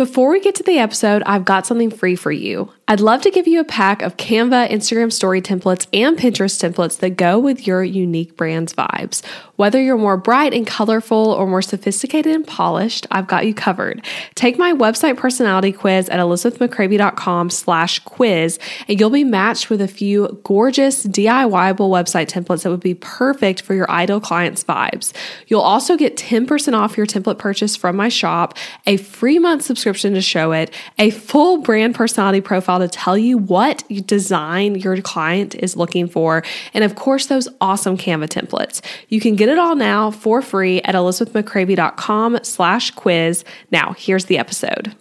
Before we get to the episode, I've got something free for you. I'd love to give you a pack of Canva, Instagram story templates, and Pinterest templates that go with your unique brand's vibes. Whether you're more bright and colorful or more sophisticated and polished, I've got you covered. Take my website personality quiz at elizabethmccravy.com slash quiz, and you'll be matched with a few gorgeous DIYable website templates that would be perfect for your ideal client's vibes. You'll also get 10% off your template purchase from my shop, a free month subscription to Showit, a full brand personality profile to tell you what design your client is looking for, and of course, those awesome Canva templates. You can get it all now for free at elizabethmccravy.com slash quiz. Now, here's the episode.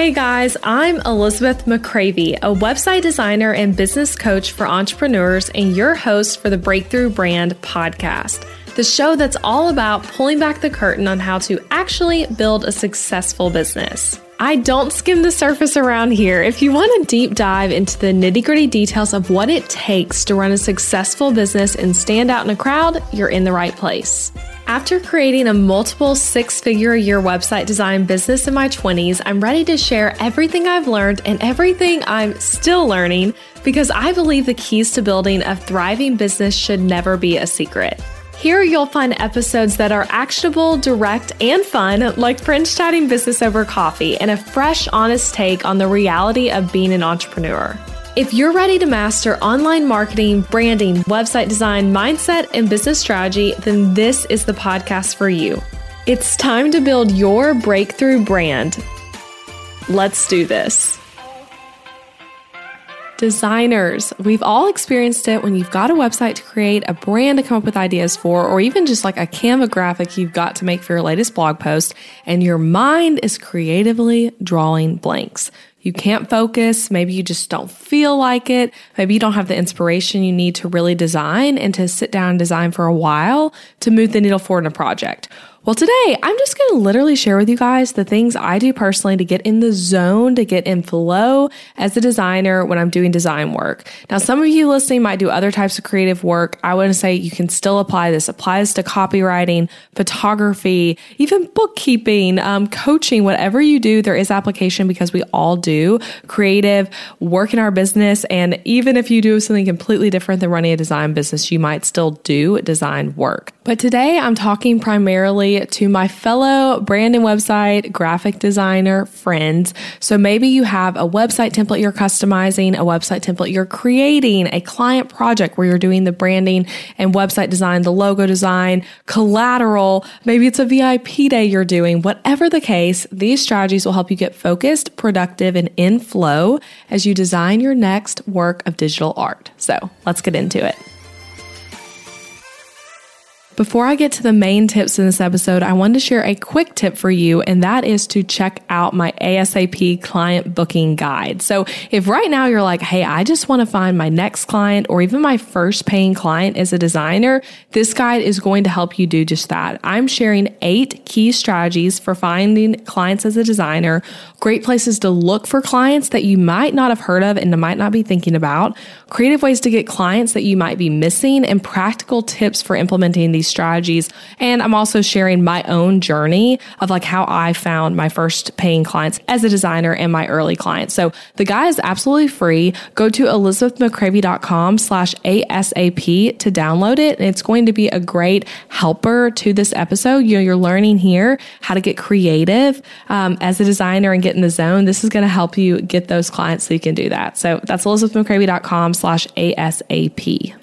Hey guys, I'm Elizabeth McCravy, a website designer and business coach for entrepreneurs, and your host for the Breakthrough Brand podcast, the show that's all about pulling back the curtain on how to actually build a successful business. I don't skim the surface around here. If you want a deep dive into the nitty gritty details of what it takes to run a successful business and stand out in a crowd, you're in the right place. After creating a multiple six figure a year website design business in my 20s, I'm ready to share everything I've learned and everything I'm still learning because I believe the keys to building a thriving business should never be a secret. Here you'll find episodes that are actionable, direct, and fun, like friends chatting business over coffee, and a fresh, honest take on the reality of being an entrepreneur. If you're ready to master online marketing, branding, website design, mindset, and business strategy, then this is the podcast for you. It's time to build your breakthrough brand. Let's do this. Designers, we've all experienced it when you've got a website to create, a brand to come up with ideas for, or even just like a Canva graphic you've got to make for your latest blog post, and your mind is creatively drawing blanks. You can't focus. Maybe you just don't feel like it. Maybe you don't have the inspiration you need to really design and to sit down and design for a while to move the needle forward in a project. Well, today I'm just going to literally share with you guys the things I do personally to get in the zone, to get in flow as a designer when I'm doing design work. Now, some of you listening might do other types of creative work. I want to say you can still apply this. Apply this to copywriting, photography, even bookkeeping, um, coaching, whatever you do, there is application because we all do creative work in our business. And even if you do something completely different than running a design business, you might still do design work. But today I'm talking primarily to my fellow brand and website graphic designer friends. So maybe you have a website template you're customizing, a website template you're creating, a client project where you're doing the branding and website design, the logo design, collateral. Maybe it's a VIP day you're doing. Whatever the case, these strategies will help you get focused, productive, and in flow as you design your next work of digital art. So let's get into it. Before I get to the main tips in this episode, I wanted to share a quick tip for you, and that is to check out my ASAP client booking guide. So if right now you're like, hey, I just want to find my next client or even my first paying client as a designer, this guide is going to help you do just that. I'm sharing eight key strategies for finding clients as a designer, great places to look for clients that you might not have heard of and might not be thinking about, creative ways to get clients that you might be missing, and practical tips for implementing these strategies. And I'm also sharing my own journey of like how I found my first paying clients as a designer and my early clients. So the guide is absolutely free. Go to elizabethmccravy.com slash ASAP to download it. And it's going to be a great helper to this episode. You know, you're learning here how to get creative um, as a designer and get in the zone. This is going to help you get those clients so you can do that. So that's elizabethmccravy.com slash ASAP.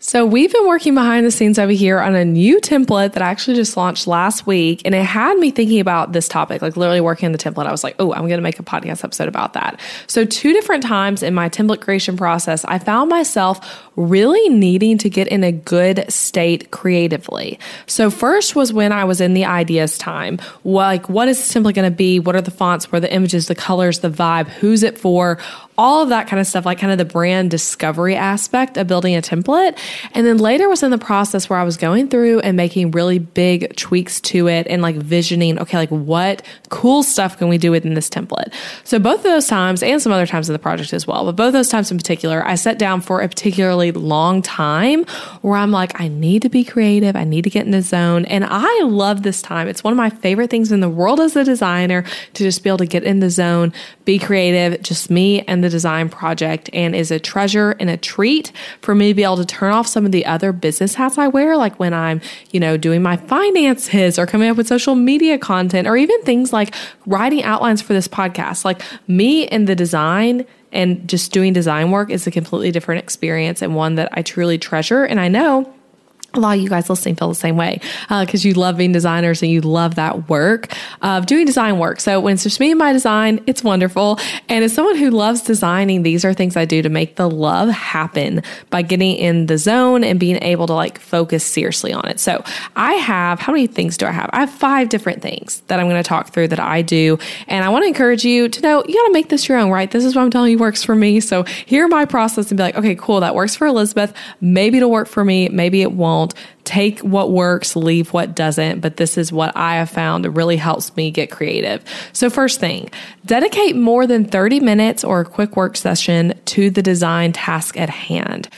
So we've been working behind the scenes over here on a new template that I actually just launched last week. And it had me thinking about this topic, like literally working on the template. I was like, oh, I'm going to make a podcast episode about that. So two different times in my template creation process, I found myself really needing to get in a good state creatively. So first was when I was in the ideas time. Like, what is the template going to be? What are the fonts? What are the images, the colors, the vibe? Who's it for? all of that kind of stuff, like kind of the brand discovery aspect of building a template. And then later was in the process where I was going through and making really big tweaks to it and like visioning, okay, like what cool stuff can we do within this template? So both of those times and some other times in the project as well, but both those times in particular, I sat down for a particularly long time where I'm like, I need to be creative. I need to get in the zone. And I love this time. It's one of my favorite things in the world as a designer to just be able to get in the zone, be creative, just me and the design project, and is a treasure and a treat for me to be able to turn off some of the other business hats I wear, like when I'm, you know, doing my finances or coming up with social media content or even things like writing outlines for this podcast. Like me and the design and just doing design work is a completely different experience and one that I truly treasure. And I know a lot of you guys listening feel the same way because uh, you love being designers and you love that work of doing design work. So when it's just me and my design, it's wonderful. And as someone who loves designing, these are things I do to make the love happen by getting in the zone and being able to like focus seriously on it. So I have, how many things do I have? I have five different things that I'm going to talk through that I do. And I want to encourage you to know you got to make this your own, right? This is what I'm telling you works for me. So hear my process and be like, okay, cool. That works for Elizabeth. Maybe it'll work for me. Maybe it won't don't take what works, leave what doesn't, but this is what I have found really helps me get creative. So, first thing, dedicate more than 30 minutes or a quick work session to the design task at hand.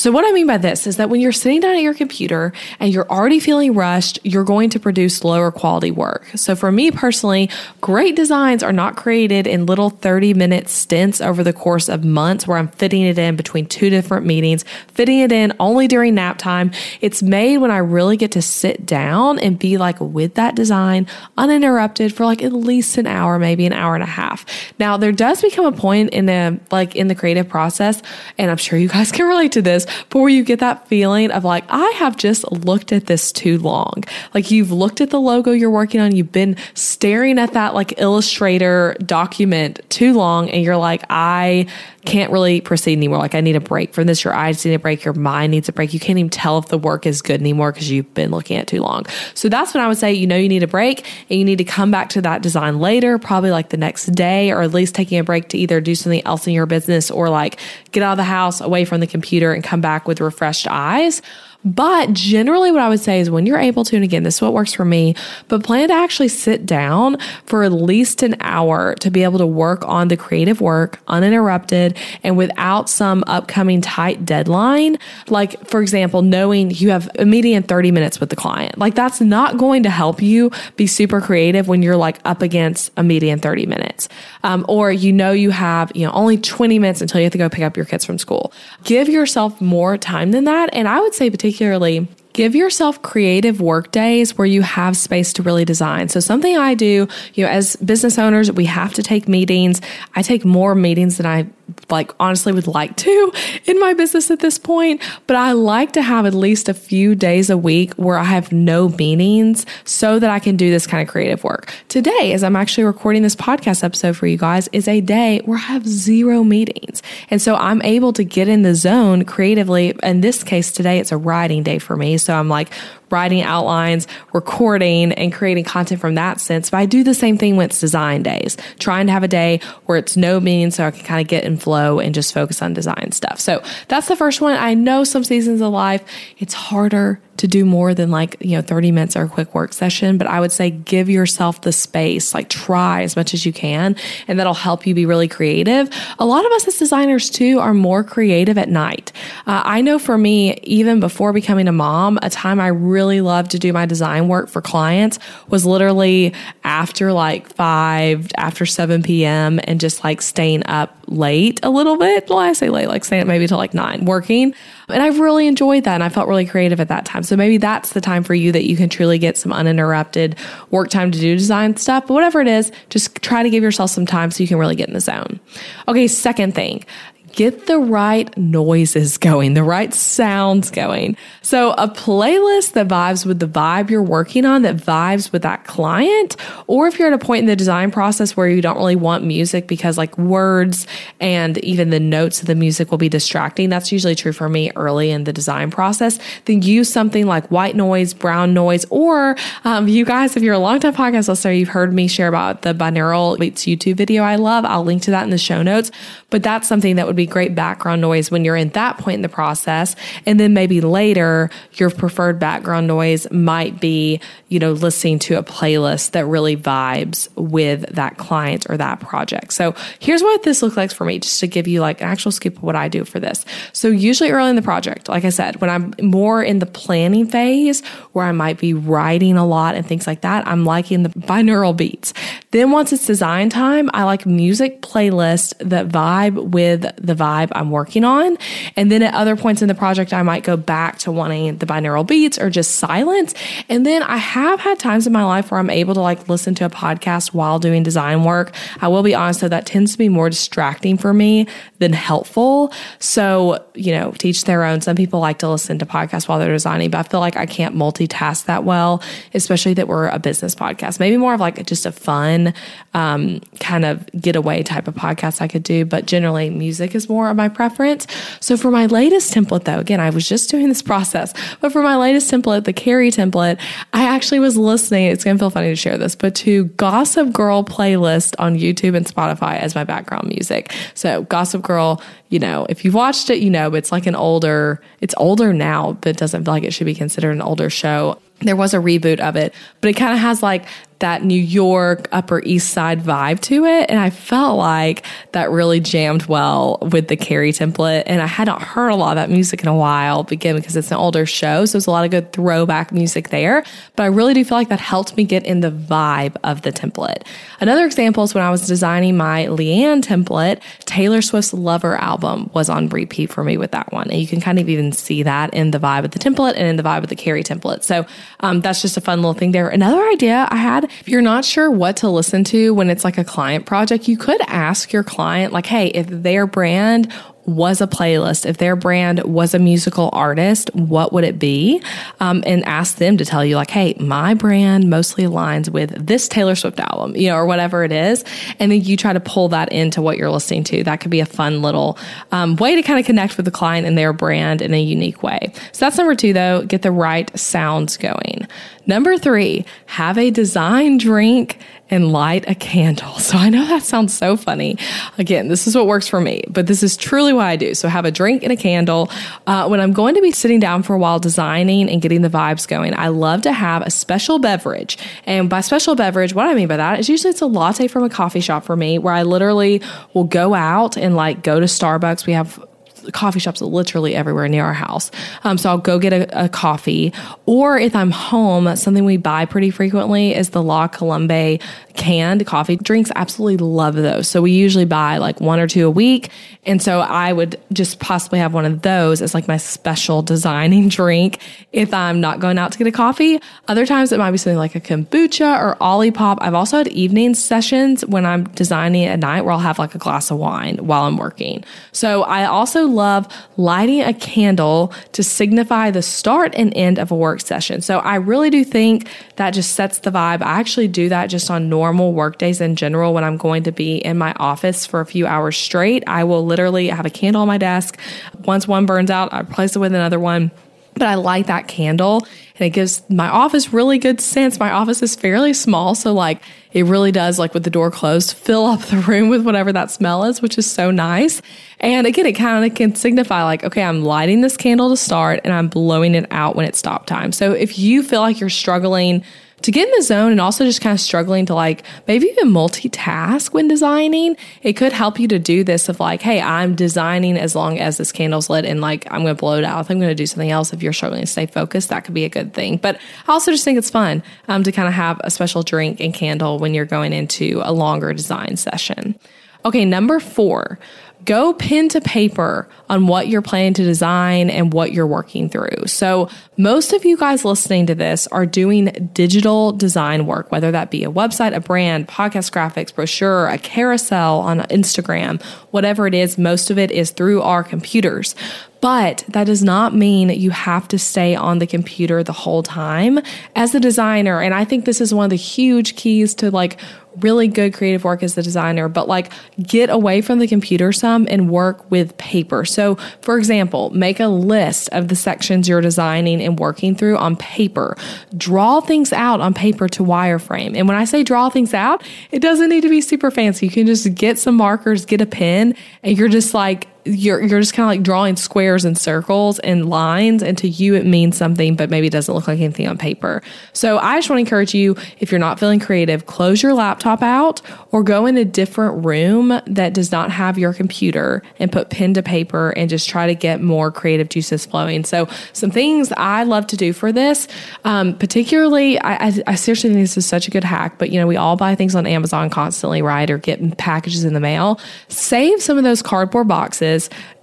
So, what I mean by this is that when you're sitting down at your computer and you're already feeling rushed, you're going to produce lower quality work. So, for me personally, great designs are not created in little 30 minute stints over the course of months where I'm fitting it in between two different meetings, fitting it in only during nap time. It's made when I really get to sit down and be like with that design uninterrupted for like at least an hour, maybe an hour and a half. Now, there does become a point in the like in the creative process, and I'm sure you guys can relate to this before you get that feeling of like, I have just looked at this too long. Like you've looked at the logo you're working on, you've been staring at that like Illustrator document too long, and you're like, I can't really proceed anymore. Like I need a break from this. Your eyes need a break. Your mind needs a break. You can't even tell if the work is good anymore because you've been looking at it too long. So that's when I would say, you know, you need a break and you need to come back to that design later, probably like the next day, or at least taking a break to either do something else in your business or like get out of the house away from the computer and come back with refreshed eyes. But generally, what I would say is when you're able to, and again, this is what works for me, but plan to actually sit down for at least an hour to be able to work on the creative work uninterrupted and without some upcoming tight deadline. Like, for example, knowing you have a in 30 minutes with the client. Like, that's not going to help you be super creative when you're like up against a in 30 minutes. Um, or you know you have, you know, only 20 minutes until you have to go pick up your kids from school. Give yourself more time than that. And I would say, particularly particularly give yourself creative work days where you have space to really design. So something I do, you know, as business owners, we have to take meetings. I take more meetings than I like honestly would like to in my business at this point, but I like to have at least a few days a week where I have no meetings so that I can do this kind of creative work. Today, as I'm actually recording this podcast episode for you guys, is a day where I have zero meetings. And so I'm able to get in the zone creatively. In this case, today, it's a writing day for me. So I'm like writing outlines, recording, and creating content from that sense. But I do the same thing with design days, trying to have a day where it's no meetings so I can kind of get in flow and just focus on design stuff. So that's the first one. I know some seasons of life, it's harder to do more than like, you know, 30 minutes or a quick work session. But I would say give yourself the space, like try as much as you can, and that'll help you be really creative. A lot of us as designers too are more creative at night. Uh, I know for me, even before becoming a mom, a time I really loved to do my design work for clients was literally after like five, after 7 p.m. and just like staying up late a little bit. Well, I say late, like staying maybe till like nine working. And I've really enjoyed that and I felt really creative at that time. So maybe that's the time for you that you can truly get some uninterrupted work time to do design stuff. But whatever it is, just try to give yourself some time so you can really get in the zone. Okay, second thing, get the right noises going, the right sounds going. So a playlist that vibes with the vibe you're working on, that vibes with that client, or if you're at a point in the design process where you don't really want music because like words and even the notes of the music will be distracting. That's usually true for me early in the design process. Then use something like white noise, brown noise, or um, you guys, if you're a longtime podcast listener, you've heard me share about the binaural beats YouTube video I love. I'll link to that in the show notes. But that's something that would be great background noise when you're in that point in the process. And then maybe later, your preferred background noise might be, you know, listening to a playlist that really vibes with that client or that project. So here's what this looks like for me, just to give you like an actual scoop of what I do for this. So usually early in the project, like I said, when I'm more in the planning phase where I might be writing a lot and things like that, I'm liking the binaural beats. Then once it's design time, I like music playlists that vibe with the vibe I'm working on. And then at other points in the project, I might go back to wanting the binaural beats or just silence. And then I have had times in my life where I'm able to like listen to a podcast while doing design work. I will be honest though, that tends to be more distracting for me than helpful. So, you know, teach their own. Some people like to listen to podcasts while they're designing, but I feel like I can't multitask that well, especially that we're a business podcast. Maybe more of like just a fun, um, kind of getaway type of podcast I could do, but generally music is more of my preference. So for my latest template though, again, I was just doing this process, but for my latest template, the Carrie template, I actually was listening. It's going to feel funny to share this, but to Gossip Girl playlist on YouTube and Spotify as my background music. So Gossip Girl, you know, if you've watched it, you know, it's like an older, it's older now, but it doesn't feel like it should be considered an older show there was a reboot of it, but it kind of has like that New York Upper East Side vibe to it. And I felt like that really jammed well with the Carrie template. And I hadn't heard a lot of that music in a while, again, because it's an older show. So there's a lot of good throwback music there. But I really do feel like that helped me get in the vibe of the template. Another example is when I was designing my Leanne template, Taylor Swift's Lover album was on repeat for me with that one. And you can kind of even see that in the vibe of the template and in the vibe of the Carrie template. So um, that's just a fun little thing there. Another idea I had if you're not sure what to listen to when it's like a client project, you could ask your client, like, hey, if their brand was a playlist, if their brand was a musical artist, what would it be? Um, and ask them to tell you, like, hey, my brand mostly aligns with this Taylor Swift album, you know, or whatever it is. And then you try to pull that into what you're listening to. That could be a fun little um, way to kind of connect with the client and their brand in a unique way. So that's number two, though, get the right sounds going. Number three, have a design drink and light a candle. So I know that sounds so funny. Again, this is what works for me, but this is truly what I do. So have a drink and a candle. Uh, when I'm going to be sitting down for a while designing and getting the vibes going, I love to have a special beverage. And by special beverage, what I mean by that is usually it's a latte from a coffee shop for me where I literally will go out and like go to Starbucks. We have coffee shops literally everywhere near our house. Um, so I'll go get a, a, coffee. Or if I'm home, something we buy pretty frequently is the La Colombe canned coffee drinks. Absolutely love those. So we usually buy like one or two a week. And so I would just possibly have one of those as like my special designing drink if I'm not going out to get a coffee. Other times it might be something like a kombucha or Olipop. I've also had evening sessions when I'm designing at night where I'll have like a glass of wine while I'm working. So I also love lighting a candle to signify the start and end of a work session. So I really do think that just sets the vibe. I actually do that just on normal work days in general when I'm going to be in my office for a few hours straight. I will literally have a candle on my desk. Once one burns out, I replace it with another one but I light that candle and it gives my office really good scents. My office is fairly small, so like it really does, like with the door closed, fill up the room with whatever that smell is, which is so nice. And again, it kind of can signify like, okay, I'm lighting this candle to start and I'm blowing it out when it's stop time. So if you feel like you're struggling to get in the zone and also just kind of struggling to like maybe even multitask when designing, it could help you to do this of like, hey, I'm designing as long as this candle's lit and like I'm going to blow it out. If I'm going to do something else, if you're struggling to stay focused, that could be a good thing. But I also just think it's fun um, to kind of have a special drink and candle when you're going into a longer design session. Okay, number four, go pen to paper on what you're planning to design and what you're working through. So, most of you guys listening to this are doing digital design work, whether that be a website, a brand, podcast graphics, brochure, a carousel on Instagram, whatever it is, most of it is through our computers. But that does not mean you have to stay on the computer the whole time as a designer. And I think this is one of the huge keys to like really good creative work as a designer, but like get away from the computer some and work with paper. So, for example, make a list of the sections you're designing and working through on paper. Draw things out on paper to wireframe. And when I say draw things out, it doesn't need to be super fancy. You can just get some markers, get a pen, and you're just like you're you're just kind of like drawing squares and circles and lines and to you it means something but maybe it doesn't look like anything on paper. So I just want to encourage you if you're not feeling creative, close your laptop out or go in a different room that does not have your computer and put pen to paper and just try to get more creative juices flowing. So some things I love to do for this, um, particularly I, I, I seriously think this is such a good hack, but you know, we all buy things on Amazon constantly, right? Or get packages in the mail. Save some of those cardboard boxes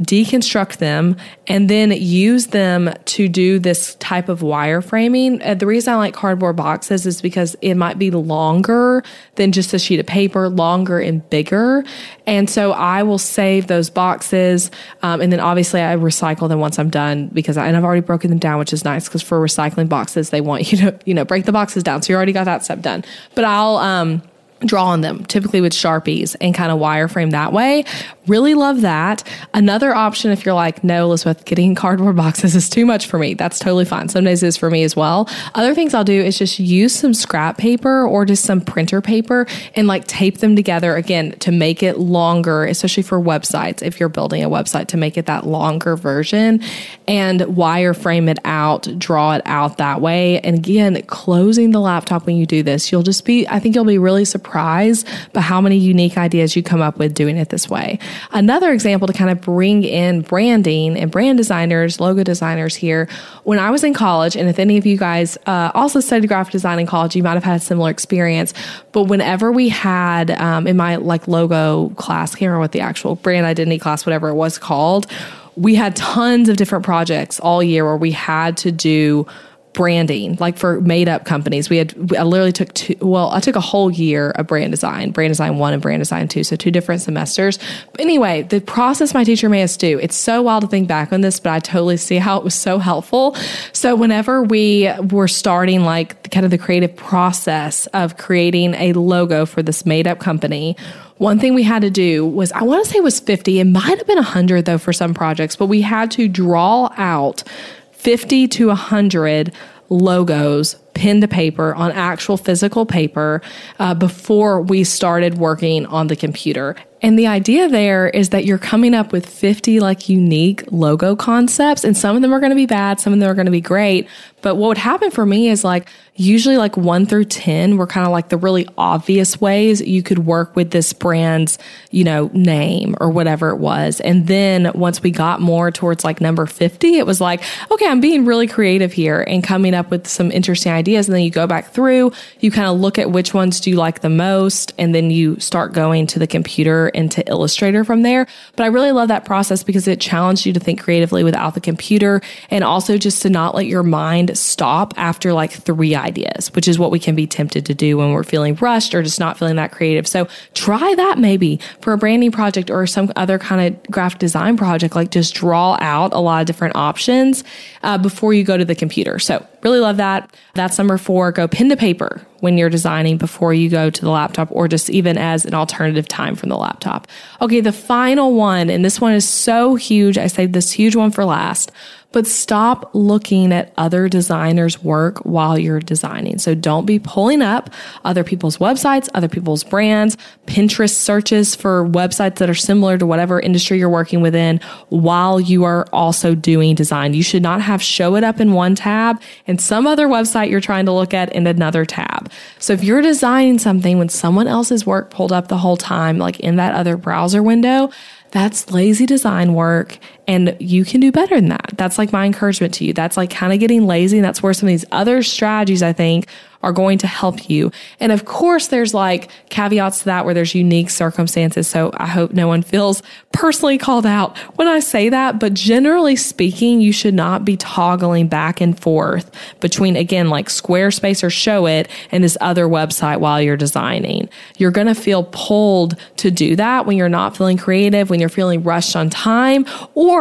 deconstruct them, and then use them to do this type of wireframing. Uh, the reason I like cardboard boxes is because it might be longer than just a sheet of paper, longer and bigger. And so I will save those boxes. Um, and then obviously I recycle them once I'm done because I, and I've already broken them down, which is nice because for recycling boxes, they want you to, you know, break the boxes down. So you already got that step done. But I'll, um, draw on them, typically with Sharpies, and kind of wireframe that way. Really love that. Another option, if you're like, no, Elizabeth, getting cardboard boxes is too much for me, that's totally fine. Some days is for me as well. Other things I'll do is just use some scrap paper or just some printer paper and like tape them together again to make it longer, especially for websites. If you're building a website, to make it that longer version and wireframe it out, draw it out that way. And again, closing the laptop when you do this, you'll just be, I think you'll be really surprised surprised by how many unique ideas you come up with doing it this way. Another example to kind of bring in branding and brand designers, logo designers here. When I was in college, and if any of you guys uh, also studied graphic design in college, you might have had a similar experience. But whenever we had um, in my like logo class, can't remember what the actual brand identity class, whatever it was called, we had tons of different projects all year where we had to do branding, like for made up companies. We had, I literally took two, well, I took a whole year of brand design, brand design one and brand design two. So two different semesters. But anyway, the process my teacher made us do, it's so wild to think back on this, but I totally see how it was so helpful. So whenever we were starting like kind of the creative process of creating a logo for this made up company, one thing we had to do was, I want to say it was 50. It might have been 100 though for some projects, but we had to draw out 50 to 100 logos pen to paper on actual physical paper uh, before we started working on the computer. And the idea there is that you're coming up with 50 like unique logo concepts, and some of them are going to be bad, some of them are going to be great. But what would happen for me is like usually like one through 10 were kind of like the really obvious ways you could work with this brand's, you know, name or whatever it was. And then once we got more towards like number 50, it was like, okay, I'm being really creative here and coming up with some interesting ideas. And then you go back through, you kind of look at which ones do you like the most, and then you start going to the computer into Illustrator from there. But I really love that process because it challenged you to think creatively without the computer and also just to not let your mind stop after like three ideas, which is what we can be tempted to do when we're feeling rushed or just not feeling that creative. So try that maybe for a branding project or some other kind of graphic design project. Like just draw out a lot of different options uh, before you go to the computer. So really love that. That's number four. Go pin to paper when you're designing before you go to the laptop or just even as an alternative time from the laptop. Okay. The final one, and this one is so huge. I saved this huge one for last but stop looking at other designers' work while you're designing. So don't be pulling up other people's websites, other people's brands, Pinterest searches for websites that are similar to whatever industry you're working within while you are also doing design. You should not have Showit up in one tab and some other website you're trying to look at in another tab. So if you're designing something with someone else's work pulled up the whole time, like in that other browser window, that's lazy design work and you can do better than that. That's like my encouragement to you. That's like kind of getting lazy. And that's where some of these other strategies I think are going to help you. And of course, there's like caveats to that where there's unique circumstances. So I hope no one feels personally called out when I say that. But generally speaking, you should not be toggling back and forth between, again, like Squarespace or Showit and this other website while you're designing. You're going to feel pulled to do that when you're not feeling creative, when you're feeling rushed on time, or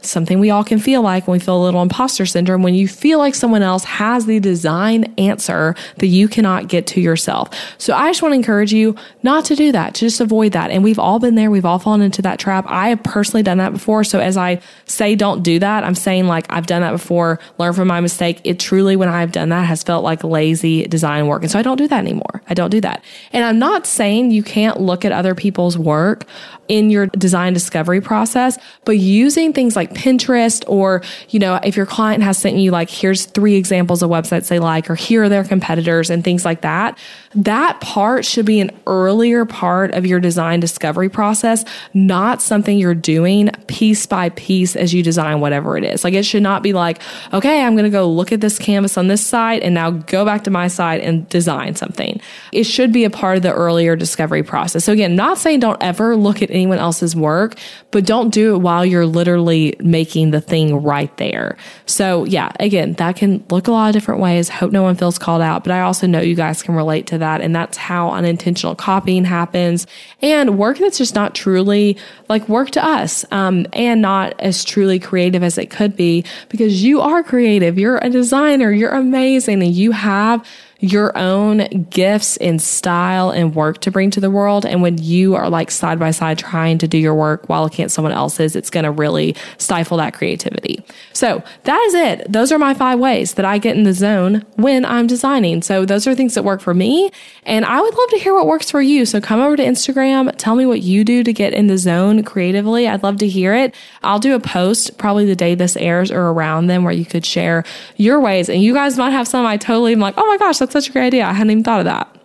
something we all can feel like when we feel a little imposter syndrome, when you feel like someone else has the design answer that you cannot get to yourself. So I just want to encourage you not to do that, to just avoid that. And we've all been there. We've all fallen into that trap. I have personally done that before. So as I say, don't do that, I'm saying like I've done that before, learn from my mistake. It truly, when I've done that, has felt like lazy design work. And so I don't do that anymore. I don't do that. And I'm not saying you can't look at other people's work in your design discovery process, but using things like Pinterest or, you know, if your client has sent you like, here's three examples of websites they like, or here are their competitors and things like that, that part should be an earlier part of your design discovery process, not something you're doing piece by piece as you design whatever it is. Like it should not be like, okay, I'm going to go look at this canvas on this side and now go back to my side and design something. It should be a part of the earlier discovery process. So again, not saying don't ever look at anyone else's work, but don't do it while you're literally making the thing right there. So yeah, again, that can look a lot of different ways. Hope no one feels called out, but I also know you guys can relate to that. And that's how unintentional copying happens and work that's just not truly like work to us um, and not as truly creative as it could be because you are creative. You're a designer. You're amazing and you have your own gifts and style and work to bring to the world. And when you are like side by side trying to do your work while looking at someone else's, it's going to really stifle that creativity. So that is it. Those are my five ways that I get in the zone when I'm designing. So those are things that work for me. And I would love to hear what works for you. So come over to Instagram, tell me what you do to get in the zone creatively. I'd love to hear it. I'll do a post probably the day this airs or around them where you could share your ways. And you guys might have some I totally am like, oh my gosh, that's such a great idea. I hadn't even thought of that.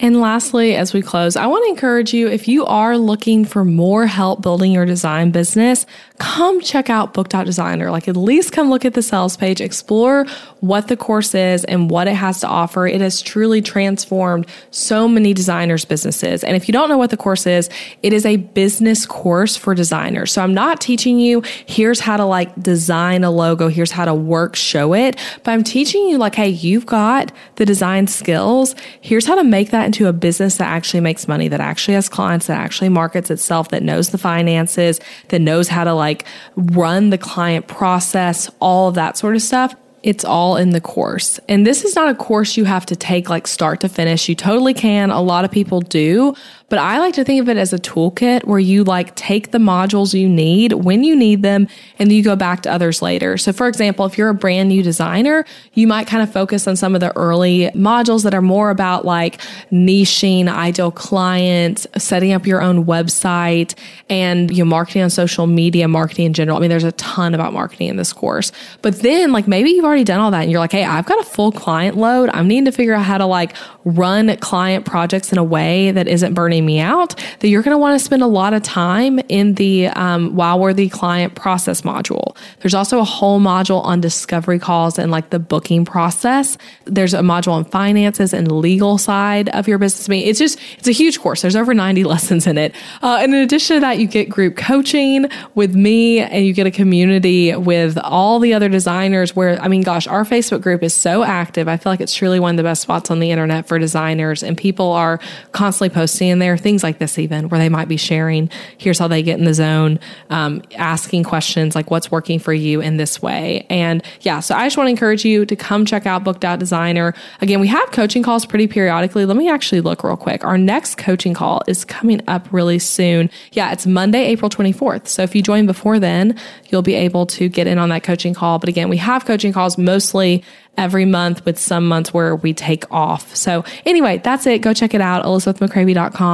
And lastly, as we close, I want to encourage you if you are looking for more help building your design business, come check out Booked Out Designer. Like at least come look at the sales page, explore what the course is and what it has to offer. It has truly transformed so many designers' businesses. And if you don't know what the course is, it is a business course for designers. So I'm not teaching you, here's how to like design a logo, here's how to work, Showit, but I'm teaching you like, hey, you've got the design skills. Here's how to make that into a business that actually makes money, that actually has clients, that actually markets itself, that knows the finances, that knows how to like run the client process, all of that sort of stuff. It's all in the course. And this is not a course you have to take like start to finish. You totally can. A lot of people do, but I like to think of it as a toolkit where you like take the modules you need when you need them and you go back to others later. So for example, if you're a brand new designer, you might kind of focus on some of the early modules that are more about like niching, ideal clients, setting up your own website and you know, marketing on social media, marketing in general. I mean, there's a ton about marketing in this course. But then like maybe you've already done all that and you're like, Hey, I've got a full client load. I'm needing to figure out how to like run client projects in a way that isn't burning me out, that you're going to want to spend a lot of time in the um, Wow Worthy client process module. There's also a whole module on discovery calls and like the booking process. There's a module on finances and legal side of your business. I mean, it's just, it's a huge course. There's over 90 lessons in it. Uh, and in addition to that, you get group coaching with me and you get a community with all the other designers where, I mean, gosh, our Facebook group is so active. I feel like it's truly one of the best spots on the internet for designers and people are constantly posting in there there are things like this even where they might be sharing here's how they get in the zone um, asking questions like what's working for you in this way? And yeah so i just want to encourage you to come check out Booked Out Designer again we have coaching calls pretty periodically. Let me actually look real quick. Our next coaching call is coming up really soon. Yeah it's monday april 24th so if you join before then you'll be able to get in on that coaching call. But again we have coaching calls mostly every month with some months where we take off. So anyway, that's it. Go check it out.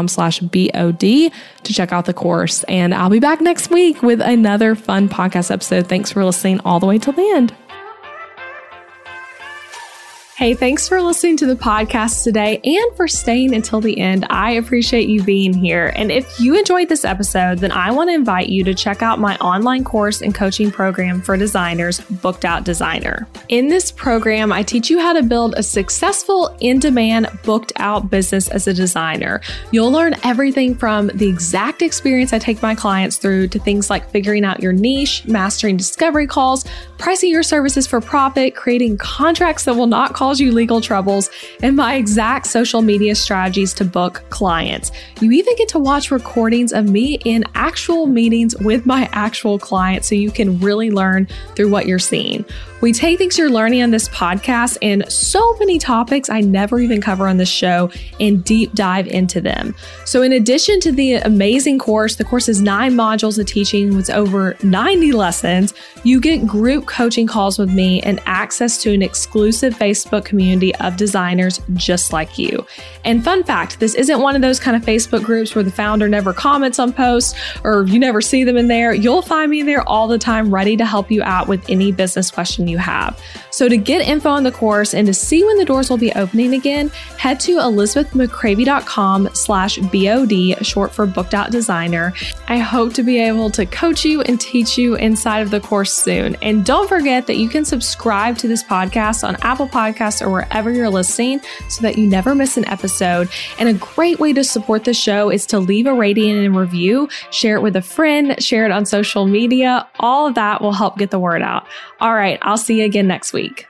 ElizabethMccravy.com slash BOD to check out the course. And I'll be back next week with another fun podcast episode. Thanks for listening all the way till the end. Hey, thanks for listening to the podcast today and for staying until the end. I appreciate you being here. And if you enjoyed this episode, then I want to invite you to check out my online course and coaching program for designers, Booked Out Designer. In this program, I teach you how to build a successful in demand, booked out business as a designer. You'll learn everything from the exact experience I take my clients through to things like figuring out your niche, mastering discovery calls, pricing your services for profit, creating contracts that will not cause cause you legal troubles, and my exact social media strategies to book clients. You even get to watch recordings of me in actual meetings with my actual clients so you can really learn through what you're seeing. We take things you're learning on this podcast and so many topics I never even cover on this show and deep dive into them. So, in addition to the amazing course, the course is nine modules of teaching with over 90 lessons. You get group coaching calls with me and access to an exclusive Facebook community of designers just like you. And fun fact this isn't one of those kind of Facebook groups where the founder never comments on posts or you never see them in there. You'll find me there all the time, ready to help you out with any business question you have. So, to get info on the course and to see when the doors will be opening again, head to elizabethmccravy.com slash BOD, short for booked out designer. I hope to be able to coach you and teach you inside of the course soon. And don't forget that you can subscribe to this podcast on Apple Podcasts or wherever you're listening so that you never miss an episode. And a great way to support the show is to leave a rating and review, share it with a friend, share it on social media. All of that will help get the word out. All right, I'll see you again next week.